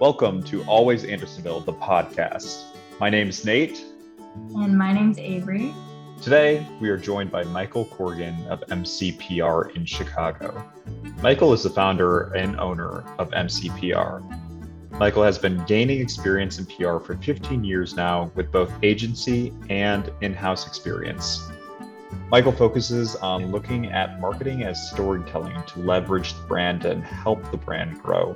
Welcome to Always Andersonville, the podcast. My name is Nate. And my name's Avery. Today, we are joined by Michael Corrigan of MCPR in Chicago. Michael is the founder and owner of MCPR. Michael has been gaining experience in PR for 15 years now with both agency and in house experience. Michael focuses on looking at marketing as storytelling to leverage the brand and help the brand grow.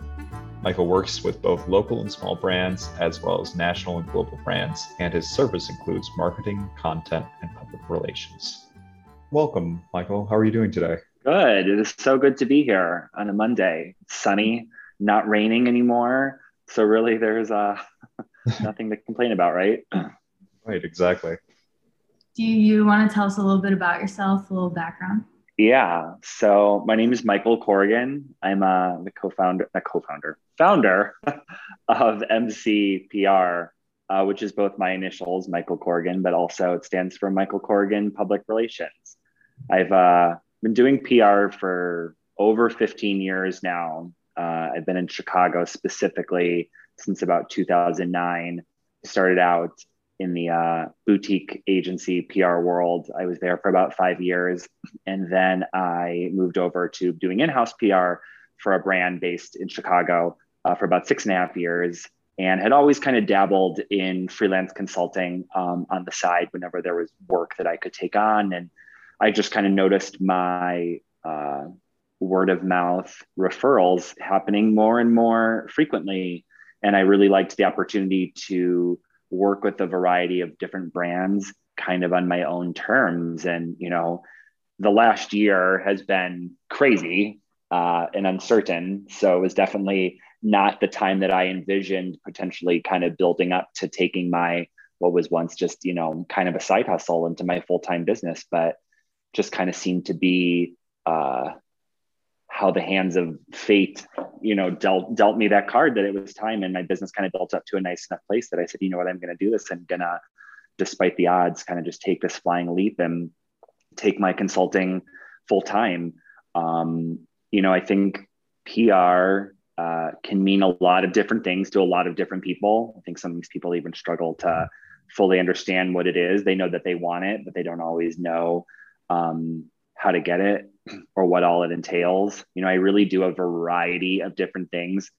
Michael works with both local and small brands, as well as national and global brands, and his service includes marketing, content, and public relations. Welcome, Michael. How are you doing today? Good. It is so good to be here on a Monday. It's sunny, not raining anymore. So, really, there's uh, nothing to complain about, right? Right, exactly. Do you want to tell us a little bit about yourself, a little background? Yeah. So my name is Michael Corrigan. I'm uh, the co-founder, a co-founder, founder of MCPR, uh, which is both my initials, Michael Corrigan, but also it stands for Michael Corrigan Public Relations. I've uh, been doing PR for over 15 years now. Uh, I've been in Chicago specifically since about 2009. Started out in the uh, boutique agency PR world. I was there for about five years. And then I moved over to doing in house PR for a brand based in Chicago uh, for about six and a half years and had always kind of dabbled in freelance consulting um, on the side whenever there was work that I could take on. And I just kind of noticed my uh, word of mouth referrals happening more and more frequently. And I really liked the opportunity to work with a variety of different brands kind of on my own terms. And, you know, the last year has been crazy uh, and uncertain. So it was definitely not the time that I envisioned potentially kind of building up to taking my, what was once just, you know, kind of a side hustle into my full time business, but just kind of seemed to be uh, how the hands of fate, you know, dealt dealt me that card that it was time, and my business kind of built up to a nice enough place that I said, you know what, I'm going to do this. I'm gonna, despite the odds, kind of just take this flying leap and take my consulting full time. Um, you know, I think PR uh, can mean a lot of different things to a lot of different people. I think some of these people even struggle to fully understand what it is. They know that they want it, but they don't always know um, how to get it or what all it entails. You know, I really do a variety of different things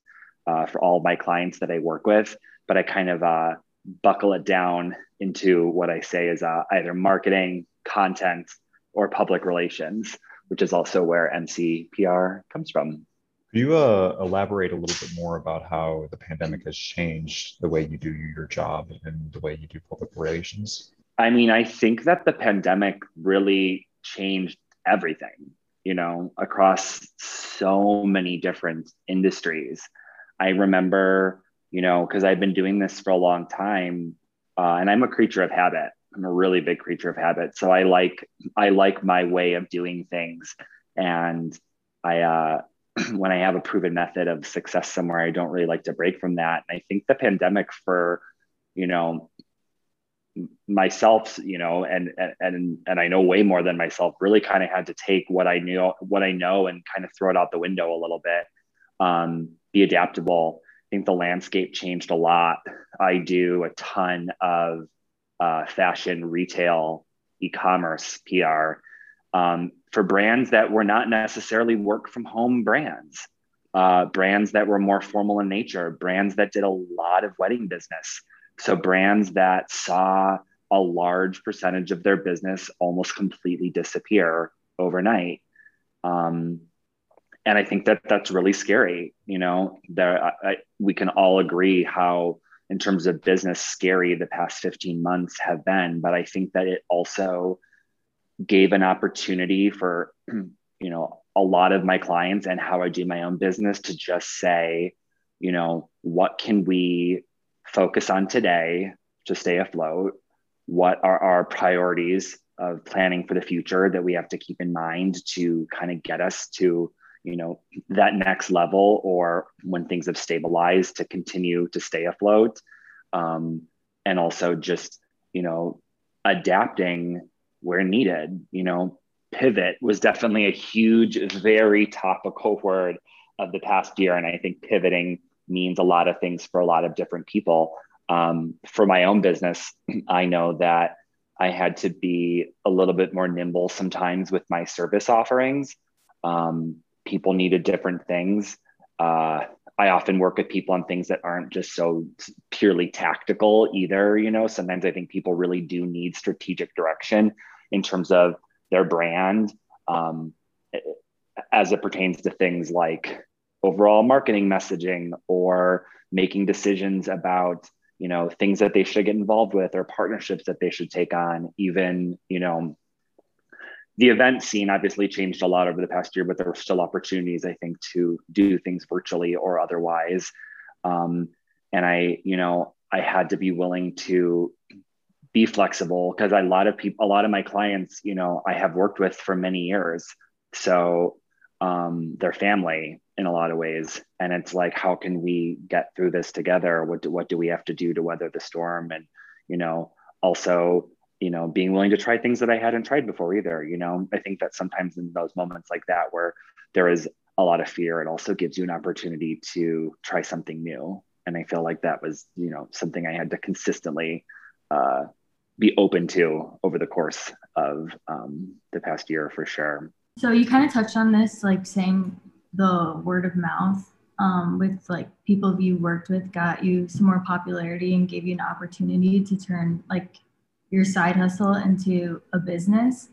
uh, for all my clients that I work with, but I kind of uh, buckle it down into what I say is uh, either marketing, content, or public relations, which is also where MCPR comes from. Could you uh, elaborate a little bit more about how the pandemic has changed the way you do your job and the way you do public relations? I mean, I think that the pandemic really changed everything, you know, across so many different industries. I remember, you know, because I've been doing this for a long time, uh, and I'm a creature of habit. I'm a really big creature of habit. So I like I like my way of doing things, and I uh, when I have a proven method of success somewhere, I don't really like to break from that. And I think the pandemic for you know myself you know and and and i know way more than myself really kind of had to take what i knew what i know and kind of throw it out the window a little bit um, be adaptable. I think the landscape changed a lot. I do a ton of uh, fashion retail e-commerce pr um, for brands that were not necessarily work from home brands uh, brands that were more formal in nature brands that did a lot of wedding business so brands that saw a large percentage of their business almost completely disappear overnight. Um, and I think that that's really scary. You know, there I, I, we can all agree how, in terms of business, scary the past 15 months have been. But I think that it also gave an opportunity for, you know, a lot of my clients and how I do my own business to just say, you know, what can we focus on today to stay afloat? What are our priorities of planning for the future that we have to keep in mind to kind of get us to you know that next level or when things have stabilized to continue to stay afloat? Um, and also just you know adapting where needed you know. Pivot was definitely a huge very topical word of the past year. And i think pivoting means a lot of things for a lot of different people. Um, for my own business, I know that I had to be a little bit more nimble sometimes with my service offerings. Um, people needed different things. Uh, I often work with people on things that aren't just so purely tactical either. You know, sometimes I think people really do need strategic direction in terms of their brand um, as it pertains to things like overall marketing messaging or making decisions about you know things that they should get involved with or partnerships that they should take on even you know the event scene obviously changed a lot over the past year but there were still opportunities i think to do things virtually or otherwise. Um, and i you know i had to be willing to be flexible because a lot of people a lot of my clients you know i have worked with for many years. So um, their family in a lot of ways. And it's like, how can we get through this together? What do, what do we have to do to weather the storm? And, you know, also, you know, being willing to try things that I hadn't tried before either. You know, I think that sometimes in those moments like that, where there is a lot of fear, it also gives you an opportunity to try something new. And I feel like that was, you know, something I had to consistently uh, be open to over the course of um, the past year for sure. So you kind of touched on this, like saying the word of mouth um, with like people you worked with got you some more popularity and gave you an opportunity to turn like your side hustle into a business.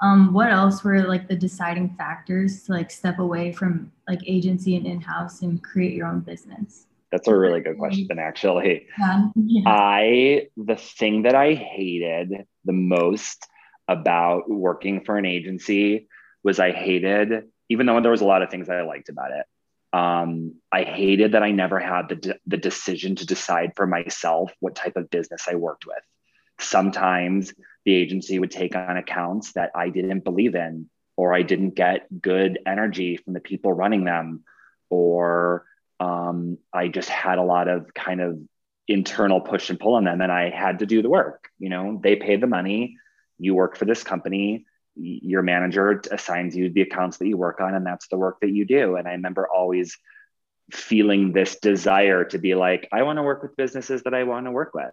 Um, what else were like the deciding factors to like step away from like agency and in-house and create your own business? That's a really good question, actually. Yeah. Yeah. I the thing that I hated the most about working for an agency was I hated, even though there was a lot of things I liked about it. Um, I hated that I never had the, de- the decision to decide for myself what type of business I worked with. Sometimes the agency would take on accounts that I didn't believe in, or I didn't get good energy from the people running them, or um, I just had a lot of kind of internal push and pull on them, and I had to do the work. You know, they pay the money, you work for this company, your manager assigns you the accounts that you work on and that's the work that you do. And i remember always feeling this desire to be like i want to work with businesses that i want to work with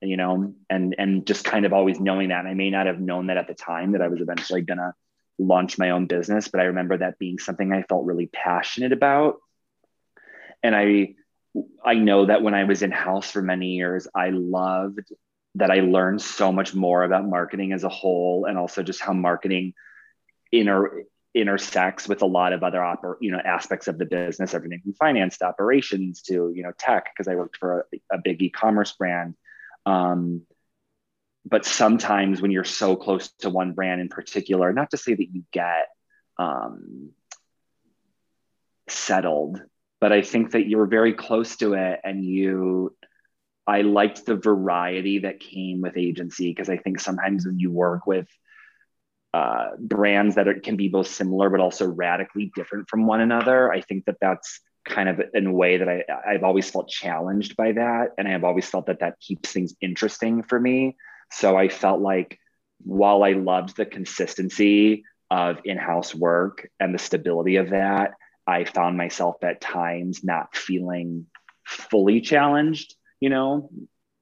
you know and and just kind of always knowing that. And i may not have known that at the time that i was eventually going to launch my own business but i remember that being something i felt really passionate about. And i i know that when i was in house for many years i loved that I learned so much more about marketing as a whole and also just how marketing inter intersects with a lot of other oper- you know aspects of the business everything from finance to operations to you know tech because I worked for a, a big e-commerce brand. Um, but sometimes when you're so close to one brand in particular not to say that you get um, settled but I think that you're very close to it and you I liked the variety that came with agency because I think sometimes when you work with uh, brands that are, can be both similar but also radically different from one another, I think that that's kind of in a way that I, I've always felt challenged by that. And I've always felt that that keeps things interesting for me. So I felt like while I loved the consistency of in house work and the stability of that, I found myself at times not feeling fully challenged you know,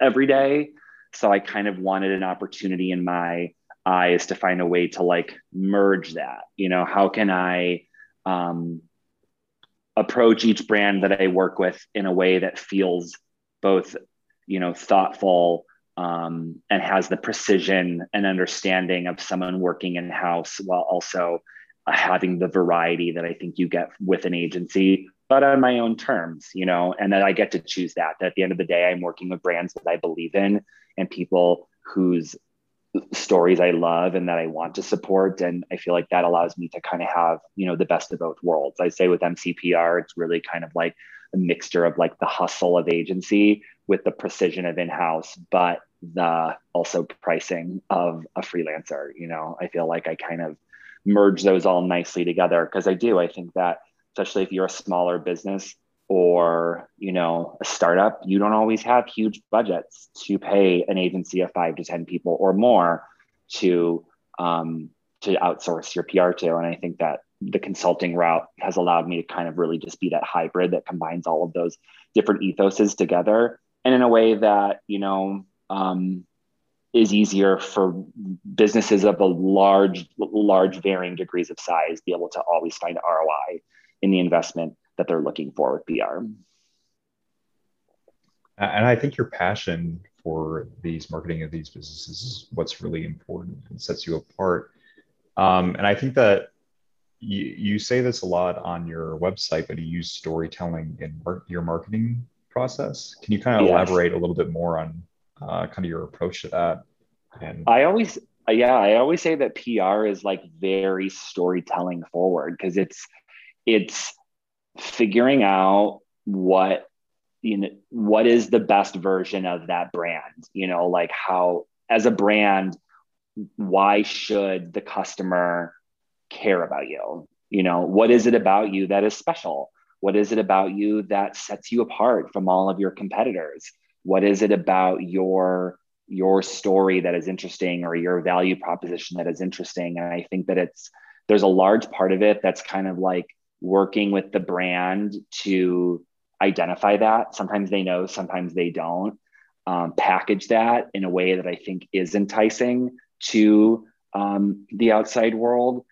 every day. So I kind of wanted an opportunity in my eyes to find a way to like merge that. You know, how can I um, approach each brand that I work with in a way that feels both, you know, thoughtful um, and has the precision and understanding of someone working in house while also having the variety that I think you get with an agency but on my own terms, you know, and that I get to choose that. That at the end of the day, I'm working with brands that I believe in and people whose stories I love and that I want to support. And I feel like that allows me to kind of have, you know, the best of both worlds. I say with MCPR, it's really kind of like a mixture of like the hustle of agency with the precision of in-house, but the also pricing of a freelancer. You know, I feel like I kind of merge those all nicely together because I do. I think that especially if you're a smaller business or you know a startup you don't always have huge budgets to pay an agency of five to ten people or more to um, to outsource your pr to. And i think that the consulting route has allowed me to kind of really just be that hybrid that combines all of those different ethoses together. And in a way that you know um, is easier for businesses of a large large varying degrees of size be able to always find roi in the investment that they're looking for with pr and i think your passion for these marketing of these businesses is what's really important and sets you apart um, and i think that you, you say this a lot on your website, but you use storytelling in mar- your marketing process. Can you kind of yes. elaborate a little bit more on uh, kind of your approach to that? And I always, yeah, I always say that PR is like very storytelling forward because it's it's figuring out what you know what is the best version of that brand. You know, like how as a brand, why should the customer care about you? You know, what is it about you that is special? What is it about you that sets you apart from all of your competitors? What is it about your your story that is interesting or your value proposition that is interesting? And I think that it's there's a large part of it that's kind of like working with the brand to identify that. Sometimes they know, sometimes they don't. Um, package that in a way that I think is enticing to um, the outside world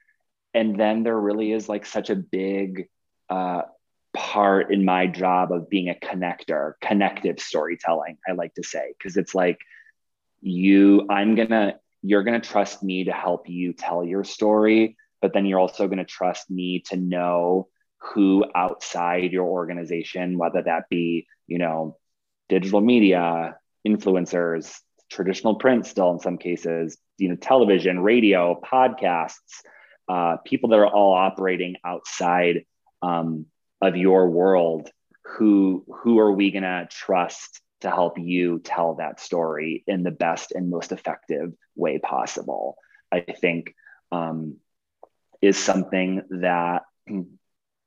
and then there really is like such a big uh, part in my job of being a connector connective storytelling i like to say because it's like you i'm gonna you're gonna trust me to help you tell your story but then you're also gonna trust me to know who outside your organization whether that be you know digital media influencers traditional print still in some cases you know television radio podcasts uh, people that are all operating outside um, of your world. Who who are we going to trust to help you tell that story in the best and most effective way possible? I think um, is something that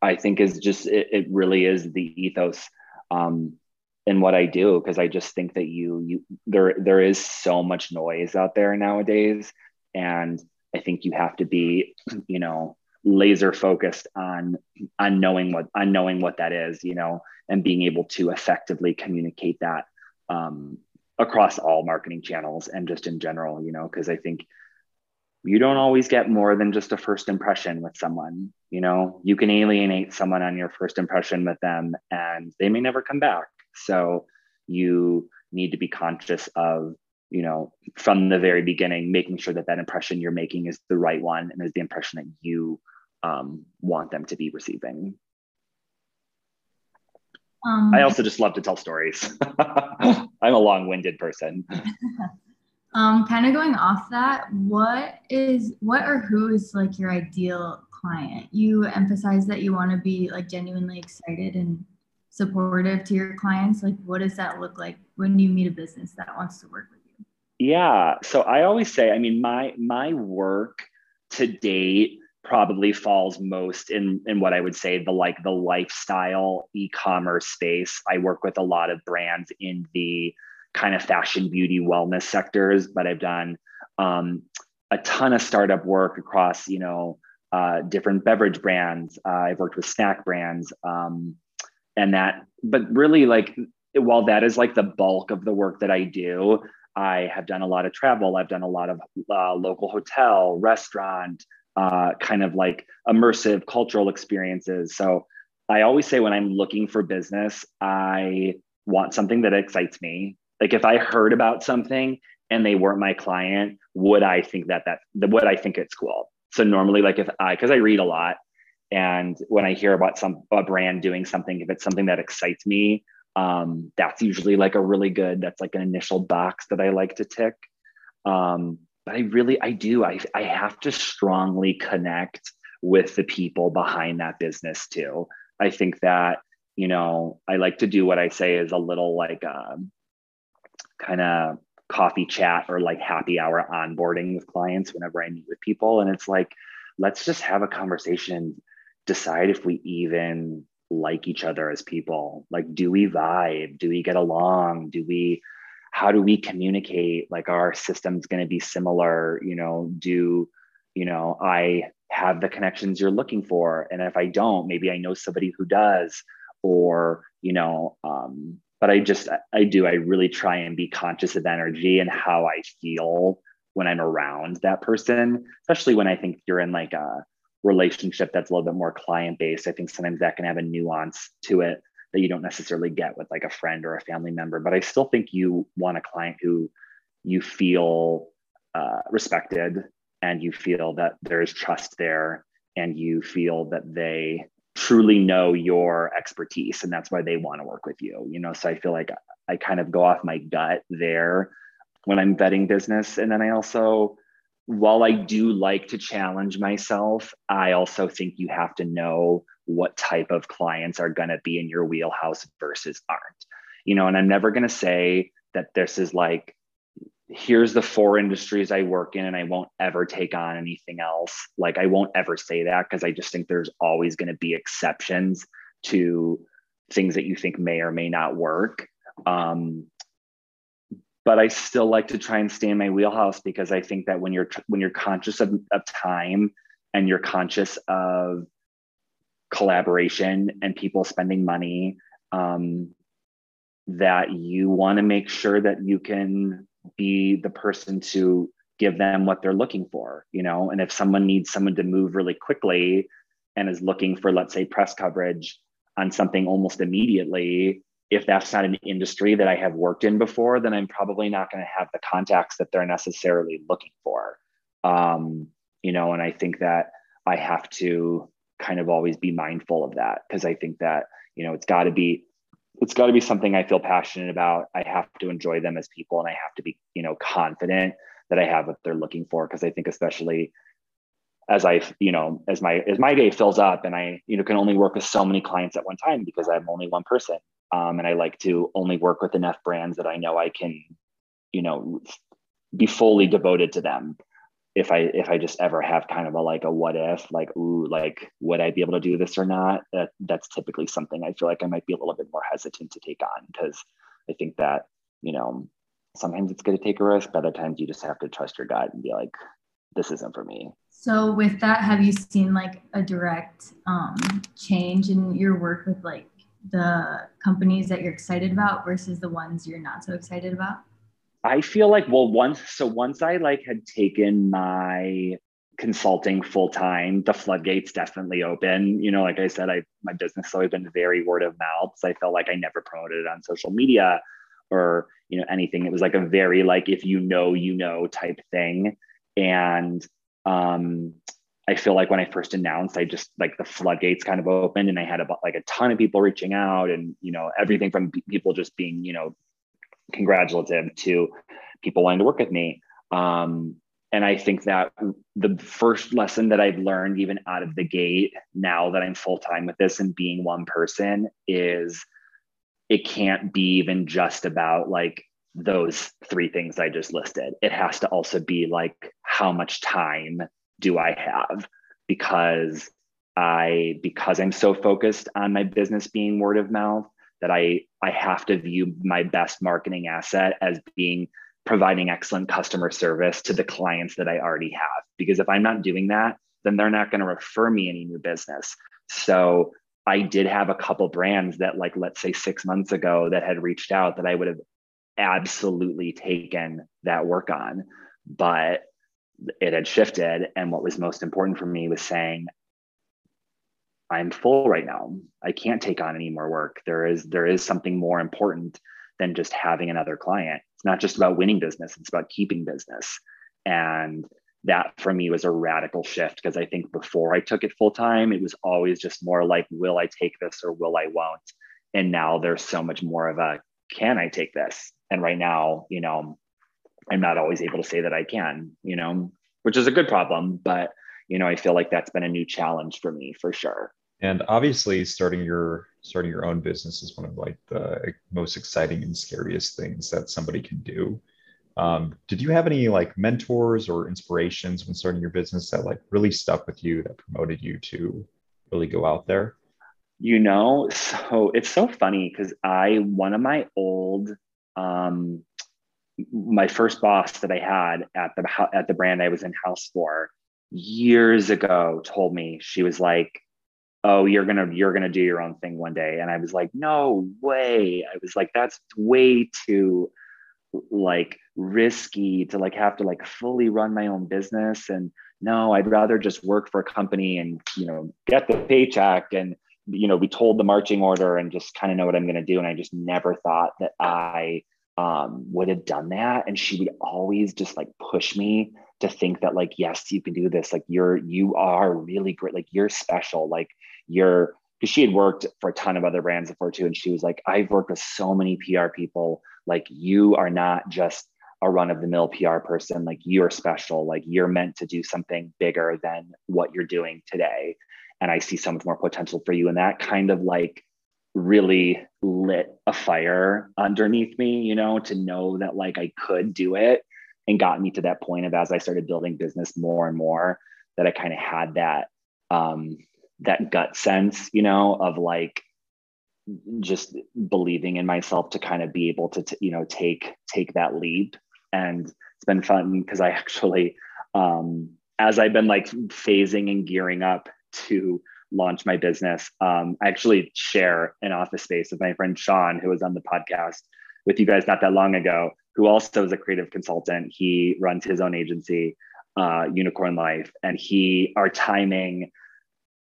i think is just it, it really is the ethos um, in what i do because i just think that you you there there is so much noise out there nowadays. And I think you have to be, you know, laser focused on on knowing what on knowing what that is, you know, and being able to effectively communicate that um, across all marketing channels and just in general, you know, because I think you don't always get more than just a first impression with someone. You know, you can alienate someone on your first impression with them, and they may never come back. So you need to be conscious of you know from the very beginning making sure that that impression you're making is the right one and is the impression that you um, want them to be receiving um, i also just love to tell stories i'm a long-winded person um, kind of going off that what is what or who is like your ideal client you emphasize that you want to be like genuinely excited and supportive to your clients like what does that look like when you meet a business that wants to work with you? yeah. So I always say, I mean, my my work to date probably falls most in in what I would say the like the lifestyle e-commerce space. I work with a lot of brands in the kind of fashion, beauty, wellness sectors, but I've done um, a ton of startup work across, you know, uh, different beverage brands. Uh, I've worked with snack brands, um, and that. But really, like, while that is like the bulk of the work that I do, I have done a lot of travel. I've done a lot of uh, local hotel, restaurant, uh, kind of like immersive cultural experiences. So I always say when I'm looking for business, I want something that excites me. Like if I heard about something and they weren't my client, would I think that that would I think it's cool? So normally, like if I because I read a lot, and when I hear about some a brand doing something, if it's something that excites me, um, that's usually like a really good that's like an initial box that i like to tick. Um, but i really i do. I, I have to strongly connect with the people behind that business too. I think that you know i like to do what i say is a little like um, kind of coffee chat or like happy hour onboarding with clients whenever i meet with people. And it's like let's just have a conversation decide if we even like each other as people. Like do we vibe? Do we get along? Do we how do we communicate? Like our system's going to be similar? You know do you know i have the connections you're looking for? And if i don't maybe i know somebody who does or you know um, but i just i do i really try and be conscious of energy and how i feel when i'm around that person especially when i think you're in like a relationship that's a little bit more client based i think sometimes that can have a nuance to it that you don't necessarily get with like a friend or a family member but i still think you want a client who you feel uh, respected and you feel that there's trust there and you feel that they truly know your expertise and that's why they want to work with you you know? So i feel like i kind of go off my gut there when i'm vetting business. And then i also while i do like to challenge myself i also think you have to know what type of clients are going to be in your wheelhouse versus aren't you know? And i'm never going to say that this is like here's the four industries I work in and I won't ever take on anything else. Like I won't ever say that because I just think there's always going to be exceptions to things that you think may or may not work. Um, but I still like to try and stay in my wheelhouse because I think that when you're when you're conscious of, of time and you're conscious of collaboration and people spending money, um, that you want to make sure that you can be the person to give them what they're looking for you know? And if someone needs someone to move really quickly and is looking for let's say press coverage on something almost immediately if that's not an industry that i have worked in before then i'm probably not going to have the contacts that they're necessarily looking for. Um, you know and i think that i have to kind of always be mindful of that because i think that you know it's got to be it's got to be something I feel passionate about. I have to enjoy them as people and I have to be, you know, confident that I have what they're looking for. Cause I think especially as I, you know, as my as my day fills up and I, you know, can only work with so many clients at one time because I'm only one person. Um, and I like to only work with enough brands that I know I can, you know, be fully devoted to them if I if I just ever have kind of a like a what if like ooh like would I be able to do this or not that that's typically something I feel like I might be a little bit more hesitant to take on because I think that you know sometimes it's good to take a risk but other times you just have to trust your gut and be like this isn't for me. So with that have you seen like a direct um, change in your work with like the companies that you're excited about versus the ones you're not so excited about? I feel like well once so once I like had taken my consulting full time, the floodgates definitely open. You know, like I said, I my business has always been very word of mouth. So I felt like I never promoted it on social media or you know anything. It was like a very like if you know you know type thing. And um I feel like when I first announced, I just like the floodgates kind of opened and I had about like a ton of people reaching out and, you know, everything from people just being, you know, congratulative to people wanting to work with me. Um, and I think that the first lesson that I've learned, even out of the gate, now that I'm full time with this and being one person, is it can't be even just about like those three things I just listed. It has to also be like, how much time do I have? Because I, because I'm so focused on my business being word of mouth, that I I have to view my best marketing asset as being providing excellent customer service to the clients that I already have. Because if I'm not doing that, then they're not going to refer me any new business. So I did have a couple brands that, like, let's say six months ago, that had reached out that I would have absolutely taken that work on. But it had shifted. And what was most important for me was saying, I'm full right now. I can't take on any more work. There is there is something more important than just having another client. It's not just about winning business, it's about keeping business. And that for me was a radical shift because I think before I took it full time, it was always just more like, will I take this or will I won't? And now there's so much more of a, can I take this? And right now, you know, I'm not always able to say that I can, you know, which is a good problem, but you know, I feel like that's been a new challenge for me for sure. And obviously, starting your starting your own business is one of like the most exciting and scariest things that somebody can do. Um, did you have any like mentors or inspirations when starting your business that like really stuck with you that promoted you to really go out there? You know, so it's so funny because I one of my old um my first boss that I had at the at the brand I was in house for years ago told me she was like oh you're gonna you're gonna do your own thing one day. And i was like no way. I was like that's way too like risky to like have to like fully run my own business. And no i'd rather just work for a company and you know get the paycheck and you know be told the marching order and just kind of know what i'm going to do. And i just never thought that i um, would have done that. And she would always just like push me to think that like yes you can do this like you're you are really great like you're special like you're because she had worked for a ton of other brands before too and she was like i've worked with so many pr people like you are not just a run of the mill pr person like you're special like you're meant to do something bigger than what you're doing today and i see so much more potential for you and that kind of like really lit a fire underneath me you know to know that like i could do it and got me to that point of as I started building business more and more that I kind of had that um, that gut sense, you know, of like just believing in myself to kind of be able to, t- you know, take take that leap. And it's been fun because I actually, um, as I've been like phasing and gearing up to launch my business, um, I actually share an office space with my friend Sean, who was on the podcast with you guys not that long ago who also is a creative consultant. He runs his own agency, uh, Unicorn Life, and he, our timing,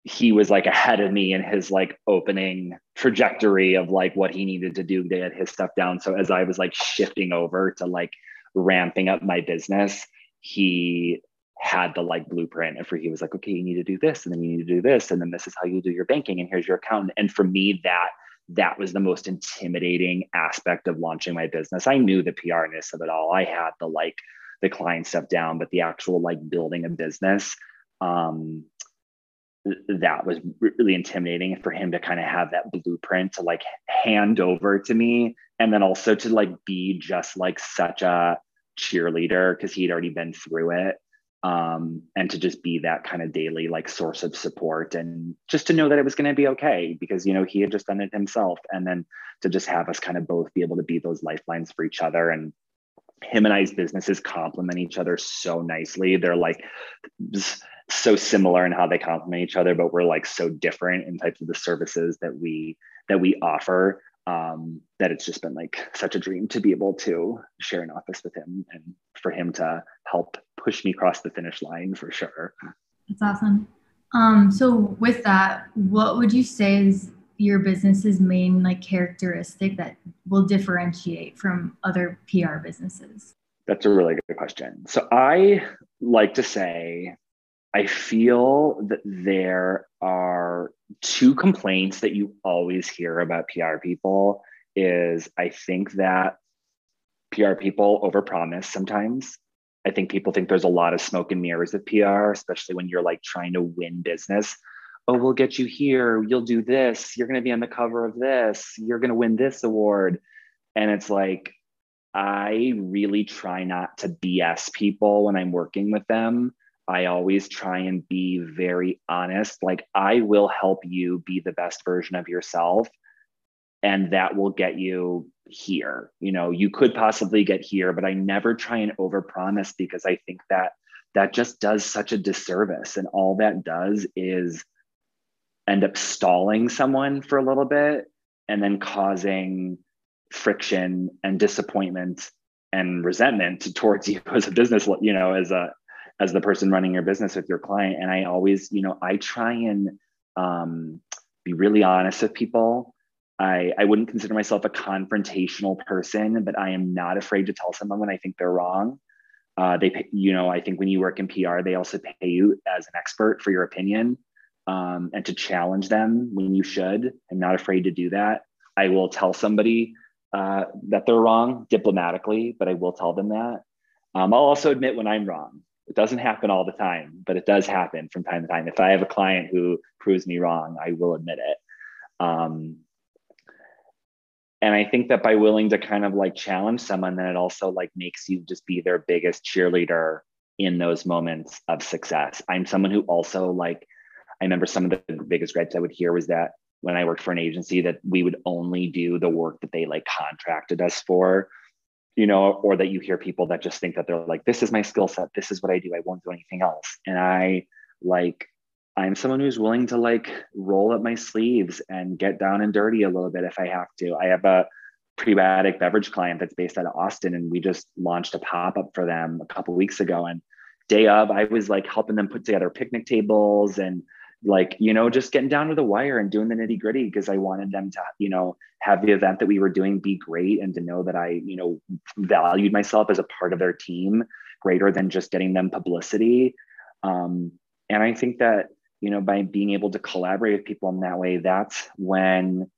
he was like ahead of me in his like opening trajectory of like what he needed to do to get his stuff down. So as I was like shifting over to like ramping up my business, he had the like blueprint and for he was like okay you need to do this and then you need to do this and then this is how you do your banking and here's your account and for me that that was the most intimidating aspect of launching my business. I knew the PRness of it all. I had the like the client stuff down, but the actual like building a business, um, that was really intimidating for him to kind of have that blueprint to like hand over to me and then also to like be just like such a cheerleader because he'd already been through it um, and to just be that kind of daily like source of support and just to know that it was going to be okay because you know he had just done it himself and then to just have us kind of both be able to be those lifelines for each other and him and I's businesses complement each other so nicely. They're like so similar in how they complement each other, but we're like so different in types of the services that we that we offer um, that it's just been like such a dream to be able to share an office with him and for him to help push me across the finish line for sure. That's awesome. Um, so with that, what would you say is your business's main like characteristic that will differentiate from other PR businesses? That's a really good question. So I like to say I feel that there are two complaints that you always hear about PR people is I think that PR people overpromise sometimes. I think people think there's a lot of smoke and mirrors with PR, especially when you're like trying to win business. Oh, we'll get you here. You'll do this. You're going to be on the cover of this. You're going to win this award. And it's like, I really try not to BS people when I'm working with them I always try and be very honest. Like, I will help you be the best version of yourself. And that will get you here. You know, you could possibly get here, but I never try and overpromise because I think that that just does such a disservice. And all that does is end up stalling someone for a little bit and then causing friction and disappointment and resentment towards you as a business, you know, as a as the person running your business with your client. And I always, you know, I try and um, be really honest with people. I, I wouldn't consider myself a confrontational person, but I am not afraid to tell someone when I think they're wrong. Uh, they, pay, you know, I think when you work in PR, they also pay you as an expert for your opinion um, and to challenge them when you should. I'm not afraid to do that. I will tell somebody uh, that they're wrong diplomatically, but I will tell them that. Um, I'll also admit when I'm wrong. It doesn't happen all the time, but it does happen from time to time. If I have a client who proves me wrong, I will admit it. Um, and I think that by willing to kind of like challenge someone, then it also like makes you just be their biggest cheerleader in those moments of success. I'm someone who also like, I remember some of the biggest gripes I would hear was that when I worked for an agency that we would only do the work that they like contracted us for you know, or that you hear people that just think that they're like, this is my skill set, this is what I do, I won't do anything else. And I like, I'm someone who's willing to like roll up my sleeves and get down and dirty a little bit if I have to. I have a prebiotic beverage client that's based out of Austin, and we just launched a pop up for them a couple weeks ago. And day of, I was like helping them put together picnic tables and like you know just getting down to the wire and doing the nitty gritty because i wanted them to you know have the event that we were doing be great and to know that i you know valued myself as a part of their team greater than just getting them publicity. Um, and i think that you know by being able to collaborate with people in that way that's when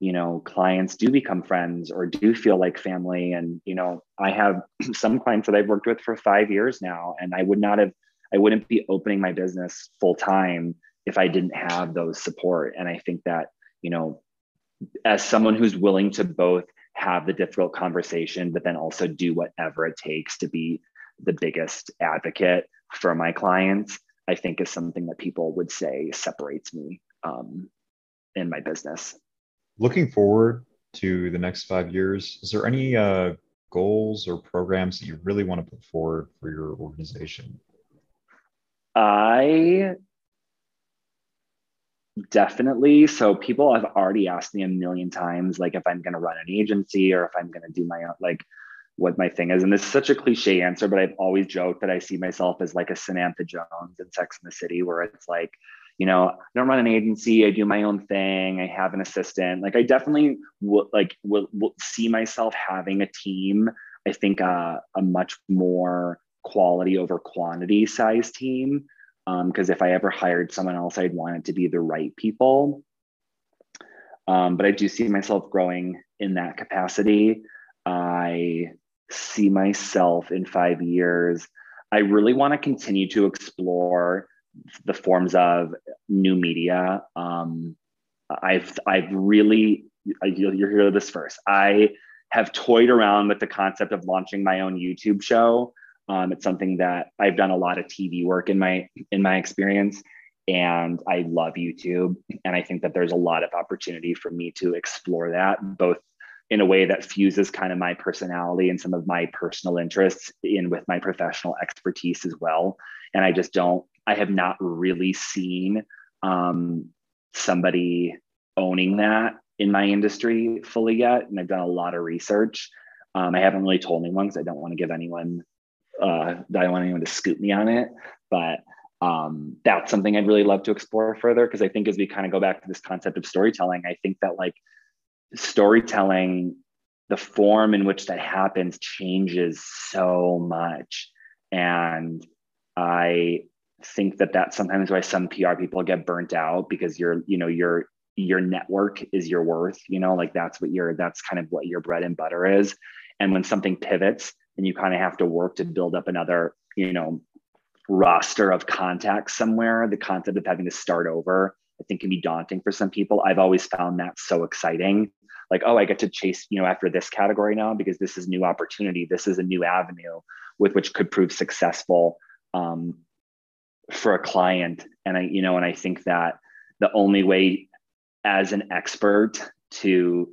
you know clients do become friends or do feel like family. And you know i have some clients that i've worked with for five years now and i would not have i wouldn't be opening my business full time if I didn't have those support. And I think that, you know, as someone who's willing to both have the difficult conversation, but then also do whatever it takes to be the biggest advocate for my clients, I think is something that people would say separates me um, in my business. Looking forward to the next five years, is there any uh, goals or programs that you really want to put forward for your organization? I Definitely. So people have already asked me a million times, like if I'm going to run an agency or if I'm going to do my own, like what my thing is. And this is such a cliche answer, but I've always joked that I see myself as like a Samantha Jones in Sex in the City, where it's like, you know, I don't run an agency. I do my own thing. I have an assistant. Like I definitely will, like will, see myself having a team. I think uh, a much more quality over quantity size team because um, if I ever hired someone else, I'd want it to be the right people. Um, but I do see myself growing in that capacity. I see myself in five years. I really want to continue to explore the forms of new media. Um, I've I've really you'll, you'll hear this first. I have toyed around with the concept of launching my own YouTube show. Um, it's something that I've done a lot of TV work in my in my experience, and I love YouTube. And I think that there's a lot of opportunity for me to explore that, both in a way that fuses kind of my personality and some of my personal interests in with my professional expertise as well. And I just don't, I have not really seen um, somebody owning that in my industry fully yet. And I've done a lot of research. Um, I haven't really told anyone because I don't want to give anyone uh, I don't want anyone to scoop me on it, but um, that's something I'd really love to explore further because I think as we kind of go back to this concept of storytelling, I think that like storytelling, the form in which that happens changes so much, and I think that that's sometimes why some PR people get burnt out because you're you know your your network is your worth you know like that's what your that's kind of what your bread and butter is. And when something pivots and you kind of have to work to build up another, you know, roster of contacts somewhere. The concept of having to start over, I think, can be daunting for some people. I've always found that so exciting. Like, oh, I get to chase, you know, after this category now because this is new opportunity. This is a new avenue with which could prove successful um, for a client. And I, you know, and I think that the only way as an expert to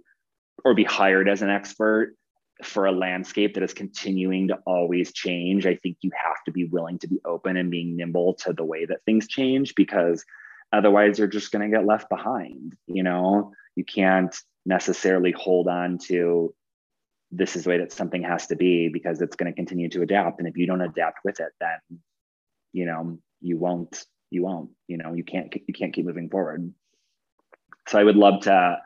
or be hired as an expert for a landscape that is continuing to always change, I think you have to be willing to be open and being nimble to the way that things change because otherwise you're just going to get left behind. You know, you can't necessarily hold on to this is the way that something has to be because it's going to continue to adapt. And if you don't adapt with it, then, you know, you won't, you won't, you know, you can't, you can't keep moving forward. So I would love to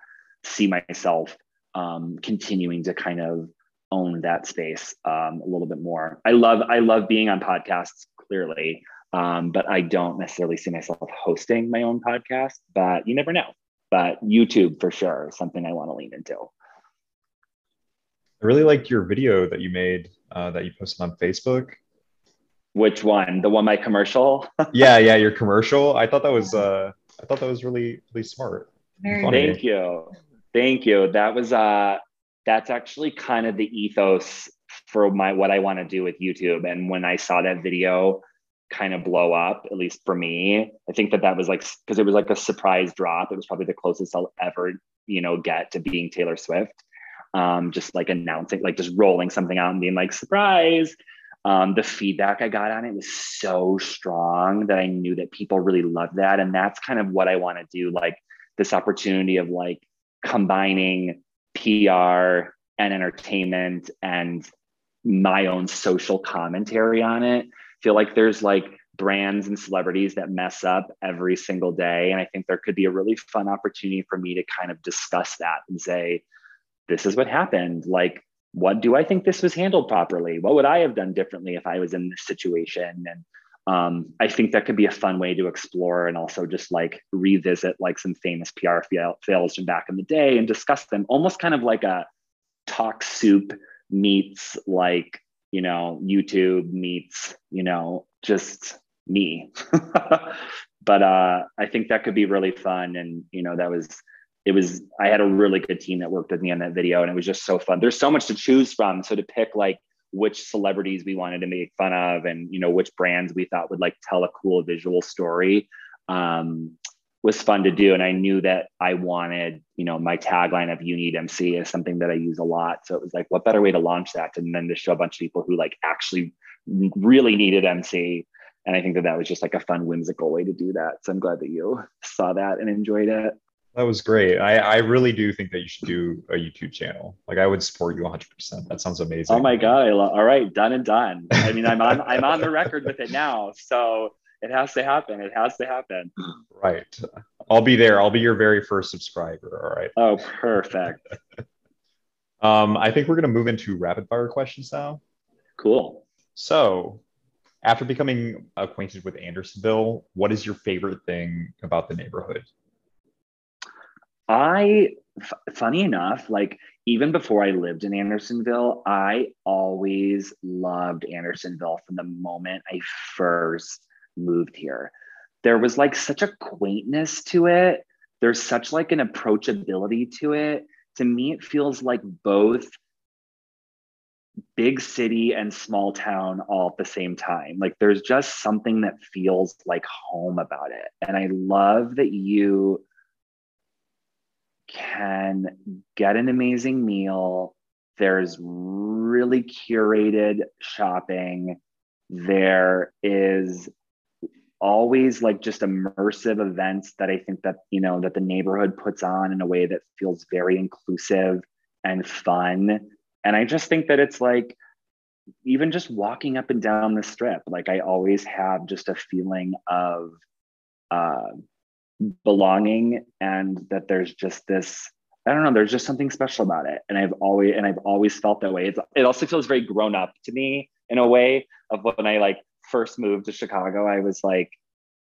see myself um, continuing to kind of own that space um, a little bit more. I love I love being on podcasts clearly, um, but I don't necessarily see myself hosting my own podcast. But you never know. But YouTube for sure is something I want to lean into. I really liked your video that you made uh, that you posted on Facebook. Which one? The one my commercial? yeah, yeah, your commercial. I thought that was uh, I thought that was really really smart. Thank you. Thank you. That was uh that's actually kind of the ethos for my what I want to do with YouTube. And when I saw that video kind of blow up, at least for me, I think that that was like because it was like a surprise drop. It was probably the closest I'll ever you know get to being Taylor Swift. um, just like announcing, like just rolling something out and being like, surprise. Um, the feedback I got on it was so strong that I knew that people really loved that. And that's kind of what I want to do. Like this opportunity of like combining PR and entertainment and my own social commentary on it. feel like there's like brands and celebrities that mess up every single day. And I think there could be a really fun opportunity for me to kind of discuss that and say, this is what happened. Like, what do I think this was handled properly? What would I have done differently if I was in this situation? And um, I think that could be a fun way to explore and also just like revisit like some famous PR fail- fails from back in the day and discuss them almost kind of like a talk soup meets like, you know, YouTube meets, you know, just me. but uh, I think that could be really fun. And, you know, that was, it was, I had a really good team that worked with me on that video and it was just so fun. There's so much to choose from. So to pick like which celebrities we wanted to make fun of and, you know, which brands we thought would like tell a cool visual story um, was fun to do. And I knew that I wanted, you know, my tagline of you need MC is something that I use a lot. So it was like, what better way to launch that and then to show a bunch of people who like actually really needed MC and I think that that was just like a fun, whimsical way to do that. So I'm glad that you saw that and enjoyed it. That was great. I, I really do think that you should do a YouTube channel. Like I would support you 100%. That sounds amazing. Oh my god! All right, done and done. I mean, I'm on I'm on the record with it now, so it has to happen. It has to happen. Right. I'll be there. I'll be your very first subscriber. All right. Oh, perfect. um, I think we're gonna move into rapid fire questions now. Cool. So after becoming acquainted with Andersonville, what is your favorite thing about the neighborhood? I, f- funny enough, like even before I lived in Andersonville, I always loved Andersonville from the moment I first moved here. There was like such a quaintness to it. There's such like an approachability to it. To me, it feels like both big city and small town all at the same time. Like there's just something that feels like home about it. And I love that you can get an amazing meal. There's really curated shopping. There is always like just immersive events that I think that, you know, that the neighborhood puts on in a way that feels very inclusive and fun and I just think that it's like, even just walking up and down the strip, like I always have just a feeling of uh, belonging and that there's just this, I don't know, there's just something special about it. And I've always, and I've always felt that way. It's, it also feels very grown up to me in a way of when I like first moved to Chicago, I was like,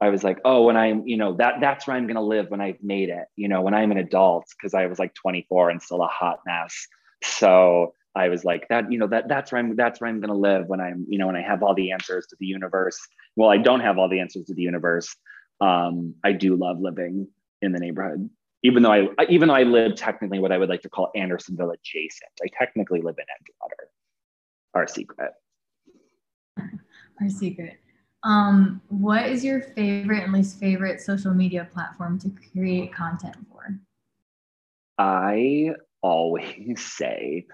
I was like, oh, when I'm, you know, that that's where I'm gonna live when I've made it, you know, when I'm an adult, because I was like 24 and still a hot mess. So I was like that, you know, that that's where I'm that's where I'm gonna live when I'm, you know, when I have all the answers to the universe. Well, I don't have all the answers to the universe. Um, I do love living in the neighborhood. Even though I even though I live technically what I would like to call Andersonville adjacent. I technically live in Edgewater. Our secret. Our secret. Um, what is your favorite and least favorite social media platform to create content for? I always say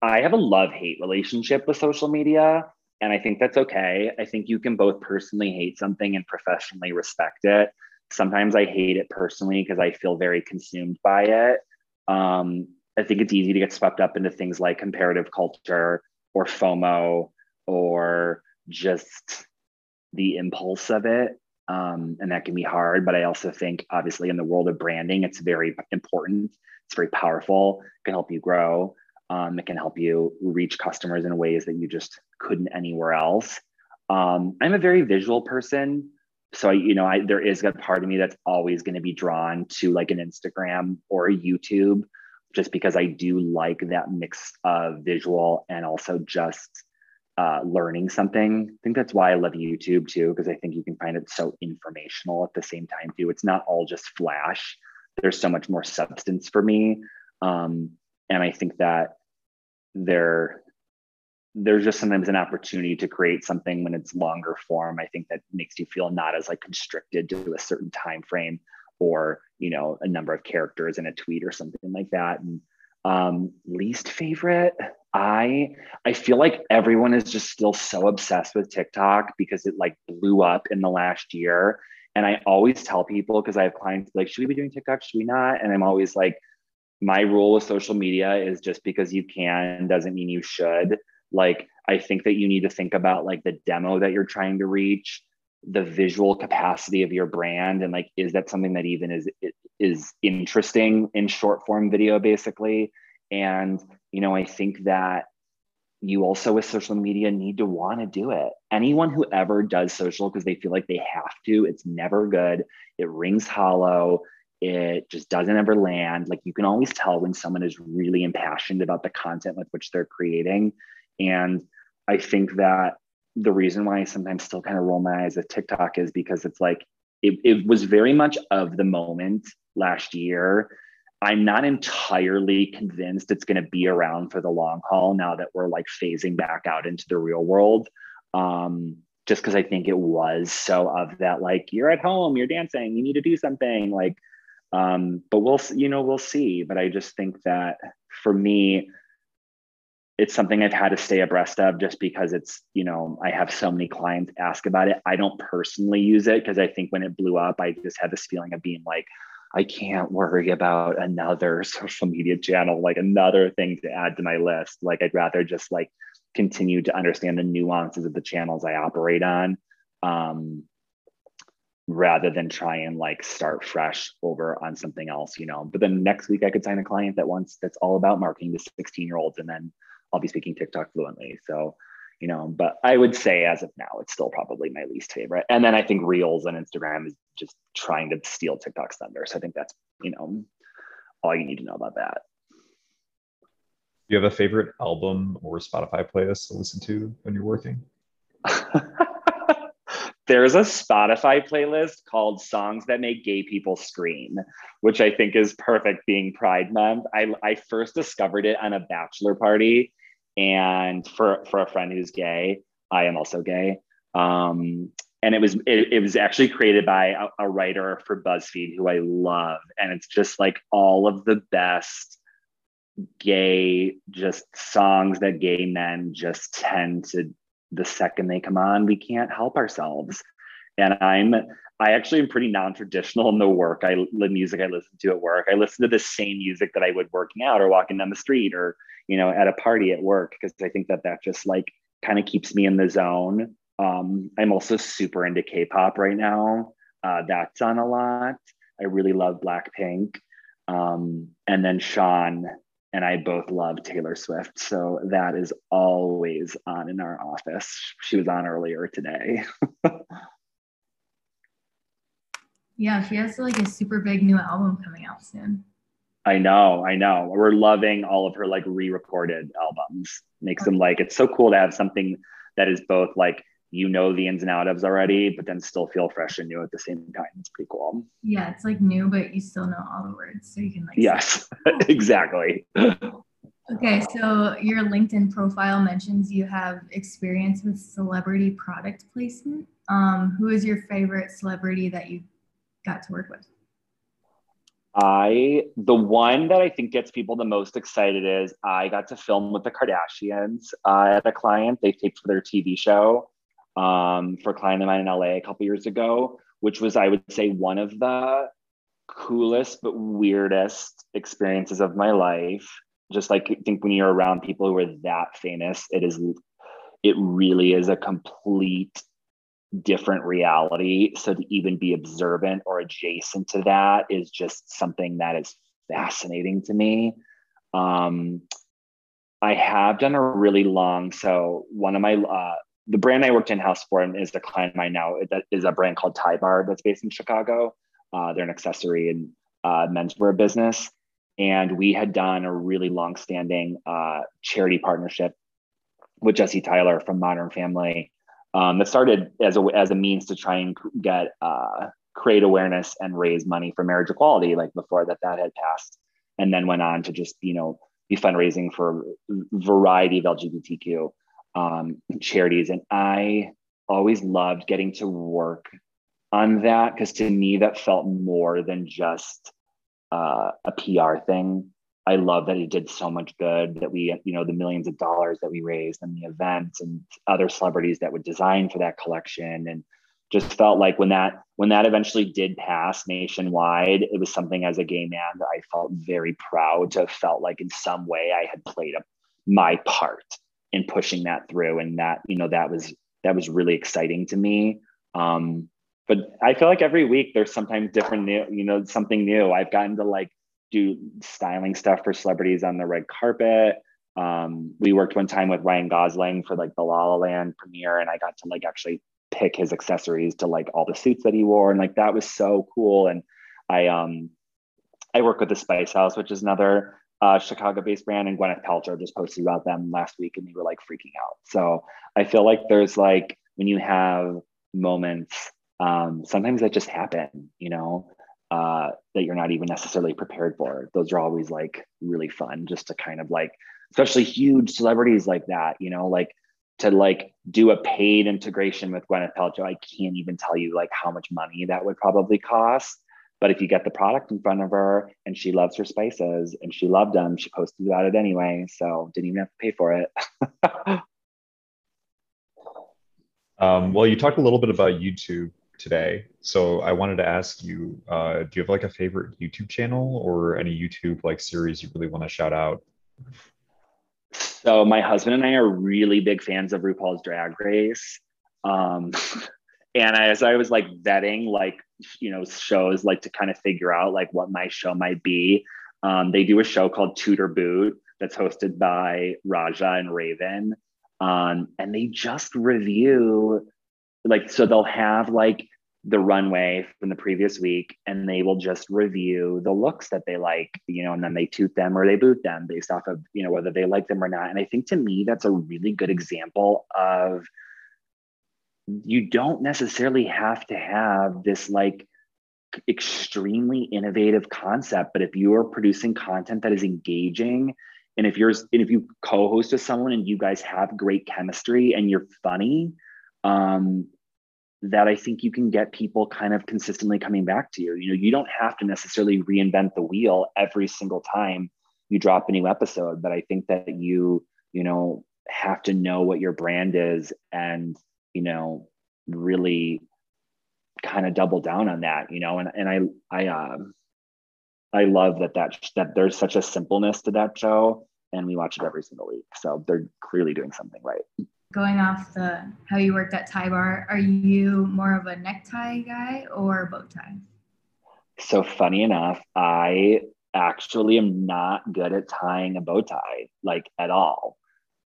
I have a love hate relationship with social media. And I think that's okay. I think you can both personally hate something and professionally respect it. Sometimes I hate it personally because I feel very consumed by it. Um, I think it's easy to get swept up into things like comparative culture or FOMO or just the impulse of it. Um, and that can be hard. But I also think, obviously, in the world of branding, it's very important. It's very powerful, it can help you grow. Um, it can help you reach customers in ways that you just couldn't anywhere else. Um, I'm a very visual person. So, I, you know, I, there is a part of me that's always going to be drawn to like an Instagram or a YouTube, just because I do like that mix of visual and also just uh, learning something. I think that's why I love YouTube too, because I think you can find it so informational at the same time too. It's not all just flash. There's so much more substance for me. Um, and I think that there there's just sometimes an opportunity to create something when it's longer form i think that makes you feel not as like constricted to a certain time frame or you know a number of characters in a tweet or something like that and Um, least favorite, I I feel like everyone is just still so obsessed with TikTok because it like blew up in the last year. And I always tell people because I have clients like, should we be doing TikTok? Should we not? And I'm always like, my rule with social media is just because you can doesn't mean you should. Like, I think that you need to think about like the demo that you're trying to reach, the visual capacity of your brand, and like, is that something that even is is interesting in short form video, basically? And you know, I think that you also with social media need to want to do it. Anyone who ever does social because they feel like they have to, it's never good. It rings hollow. It just doesn't ever land. Like you can always tell when someone is really impassioned about the content with which they're creating. And I think that the reason why I sometimes still kind of roll my eyes at TikTok is because it's like it, it was very much of the moment last year I'm not entirely convinced it's going to be around for the long haul now that we're like phasing back out into the real world. Um, just because I think it was so of that, like you're at home, you're dancing, you need to do something, like. Um, but we'll, you know, we'll see. But I just think that for me, it's something I've had to stay abreast of just because it's, you know, I have so many clients ask about it. I don't personally use it because I think when it blew up, I just had this feeling of being like, I can't worry about another social media channel, like another thing to add to my list. Like I'd rather just like continue to understand the nuances of the channels I operate on. Um, rather than try and like start fresh over on something else, you know. But then next week I could sign a client that wants that's all about marketing to 16 year olds, and then I'll be speaking TikTok fluently. So you know, but I would say as of now, it's still probably my least favorite. And then I think Reels on Instagram is just trying to steal TikTok's thunder. So I think that's, you know, all you need to know about that. Do you have a favorite album or Spotify playlist to listen to when you're working? There's a Spotify playlist called Songs That Make Gay People Scream, which I think is perfect being Pride Month. I, I first discovered it on a bachelor party and for for a friend who's gay i am also gay. Um, and it was it, it was actually created by a, a, writer for buzzfeed who i love. And it's just like all of the best gay just songs that gay men just tend to the second they come on we can't help ourselves. And i'm i actually am pretty non-traditional in the work i the music i listen to at work i listen to the same music that i would working out or walking down the street or you know, at a party at work because I think that that just like kind of keeps me in the zone. Um, I'm also super into K-pop right now. Uh, that's on a lot. I really love Blackpink. Um, and then Sean and I both love Taylor Swift. So that is always on in our office. She was on earlier today. yeah, she has like a super big new album coming out soon. I know, I know. We're loving all of her like re-recorded albums. Makes them like it's so cool to have something that is both like you know the ins and outs of already, but then still feel fresh and new at the same time. It's pretty cool. Yeah, it's like new, but you still know all the words, so you can like. Yes, exactly. okay, so your LinkedIn profile mentions you have experience with celebrity product placement. Um, who is your favorite celebrity that you got to work with? I the one that I think gets people the most excited is I got to film with the Kardashians uh, at a client. They taped for their TV show um, for a client of mine in LA a couple years ago, which was I would say one of the coolest but weirdest experiences of my life. Just like I think when you're around people who are that famous, it is it really is a complete different reality. So to even be observant or adjacent to that is just something that is fascinating to me. Um, I have done a really long, so one of my, uh, the brand I worked in house for and is the client of mine now that is a brand called Tie Bar that's based in Chicago. Uh, they're an accessory and uh, menswear business. And we had done a really long standing uh, charity partnership with Jesse Tyler from Modern Family um, that started as a as a means to try and get uh, create awareness and raise money for marriage equality, like before that that had passed, and then went on to just you know be fundraising for variety of LGBTQ um, charities, and I always loved getting to work on that because to me that felt more than just uh, a PR thing. I love that it did so much good that we, you know, the millions of dollars that we raised and the events and other celebrities that would design for that collection. And just felt like when that when that eventually did pass nationwide, it was something as a gay man that I felt very proud to have felt like in some way I had played a, my part in pushing that through. And that, you know, that was that was really exciting to me. Um, but I feel like every week there's sometimes different new, you know, something new. I've gotten to like do styling stuff for celebrities on the red carpet. Um, we worked one time with Ryan Gosling for like the La La Land premiere, and I got to like actually pick his accessories to like all the suits that he wore, and like that was so cool. And I um I work with the Spice House, which is another uh, Chicago-based brand, and Gwyneth Paltrow just posted about them last week, and they were like freaking out. So I feel like there's like when you have moments, um, sometimes that just happen, you know uh, that you're not even necessarily prepared for. Those are always like really fun just to kind of like, especially huge celebrities like that, you know, like to like do a paid integration with Gwyneth Paltrow. I can't even tell you like how much money that would probably cost. But if you get the product in front of her and she loves her spices and she loved them, she posted about it anyway. So didn't even have to pay for it. um, well, you talked a little bit about YouTube today. So I wanted to ask you, uh, do you have like a favorite YouTube channel or any YouTube like series you really want to shout out? So my husband and I are really big fans of RuPaul's Drag Race. Um, and as I was like vetting like you know shows like to kind of figure out like what my show might be, um, they do a show called Toot or Boot that's hosted by Raja and Raven. Um, and they just review like so they'll have like the runway from the previous week and they will just review the looks that they like you know and then they toot them or they boot them based off of you know whether they like them or not. And i think to me that's a really good example of you don't necessarily have to have this like extremely innovative concept but if you are producing content that is engaging and if you're and if you co-host with someone and you guys have great chemistry and you're funny um, that I think you can get people kind of consistently coming back to you. You know, you don't have to necessarily reinvent the wheel every single time you drop a new episode, but I think that you, you know, have to know what your brand is and, you know, really kind of double down on that, you know, and, and I, I, um, I love that, that, that there's such a simpleness to that show and we watch it every single week. So they're clearly doing something right going off the how you worked at Tie Bar, are you more of a necktie guy or bow tie? So funny enough, I actually am not good at tying a bow tie, like at all.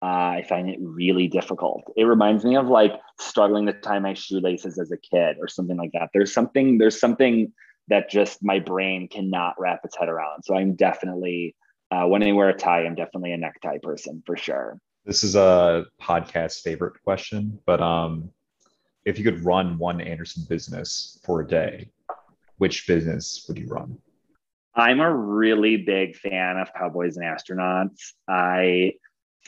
Uh, I find it really difficult. It reminds me of like struggling to tie my shoelaces as a kid or something like that. There's something, there's something that just my brain cannot wrap its head around. So I'm definitely, uh, when I wear a tie, I'm definitely a necktie person for sure. This is a podcast favorite question, but um, if you could run one Anderson business for a day, which business would you run? I'm a really big fan of Cowboys and Astronauts. I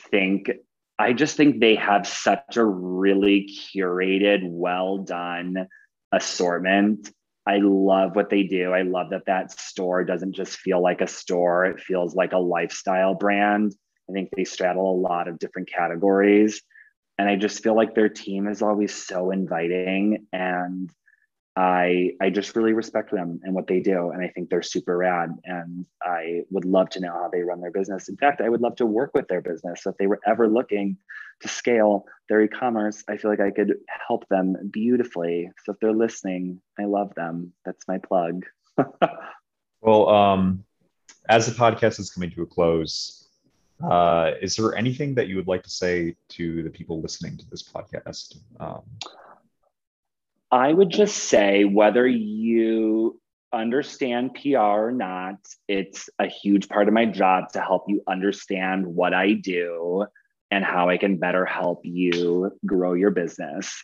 think I just think they have such a really curated, well done assortment. I love what they do. I love that that store doesn't just feel like a store, it feels like a lifestyle brand. I think they straddle a lot of different categories. And I just feel like their team is always so inviting. And I I just really respect them and what they do. And I think they're super rad. And I would love to know how they run their business. In fact, I would love to work with their business. So if they were ever looking to scale their e-commerce, I feel like I could help them beautifully. So if they're listening, I love them. That's my plug. well, um, as the podcast is coming to a close, uh, is there anything that you would like to say to the people listening to this podcast? Um, I would just say whether you understand PR or not, it's a huge part of my job to help you understand what I do and how I can better help you grow your business.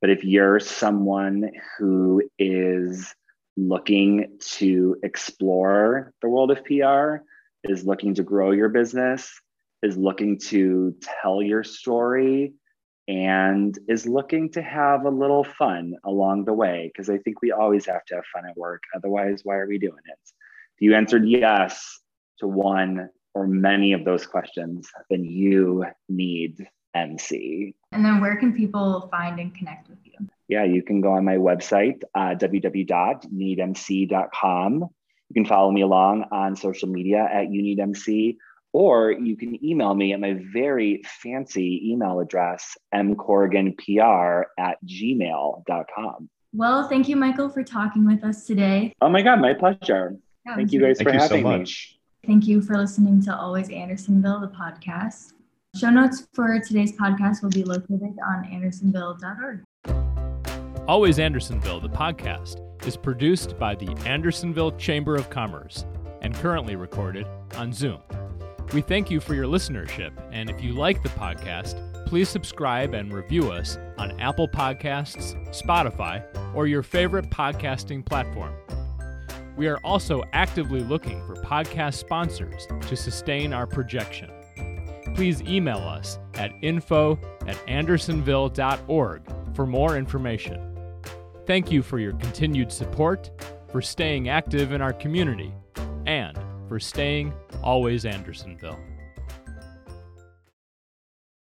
But if you're someone who is looking to explore the world of PR, is looking to grow your business, is looking to tell your story, and is looking to have a little fun along the way. Because I think we always have to have fun at work. Otherwise, why are we doing it? If you answered yes to one or many of those questions, then you need MC. And then where can people find and connect with you? Yeah, you can go on my website, uh, www.needmc.com. You can follow me along on social media at UNeedMC, or you can email me at my very fancy email address, mcorriganpr at gmail.com. Well, thank you, Michael, for talking with us today. Oh my God, my pleasure. Yeah, Thank you guys Thank for you so having me. Thank you for listening to Always Andersonville, the podcast. Show notes for today's podcast will be located on andersonville.org. Always Andersonville, the podcast, is produced by the Andersonville Chamber of Commerce and currently recorded on Zoom. We thank you for your listenership, and if you like the podcast, please subscribe and review us on Apple Podcasts, Spotify, or your favorite podcasting platform. We are also actively looking for podcast sponsors to sustain our projection. Please email us at info at andersonville.org for more information. Thank you for your continued support, for staying active in our community, and for staying always Andersonville.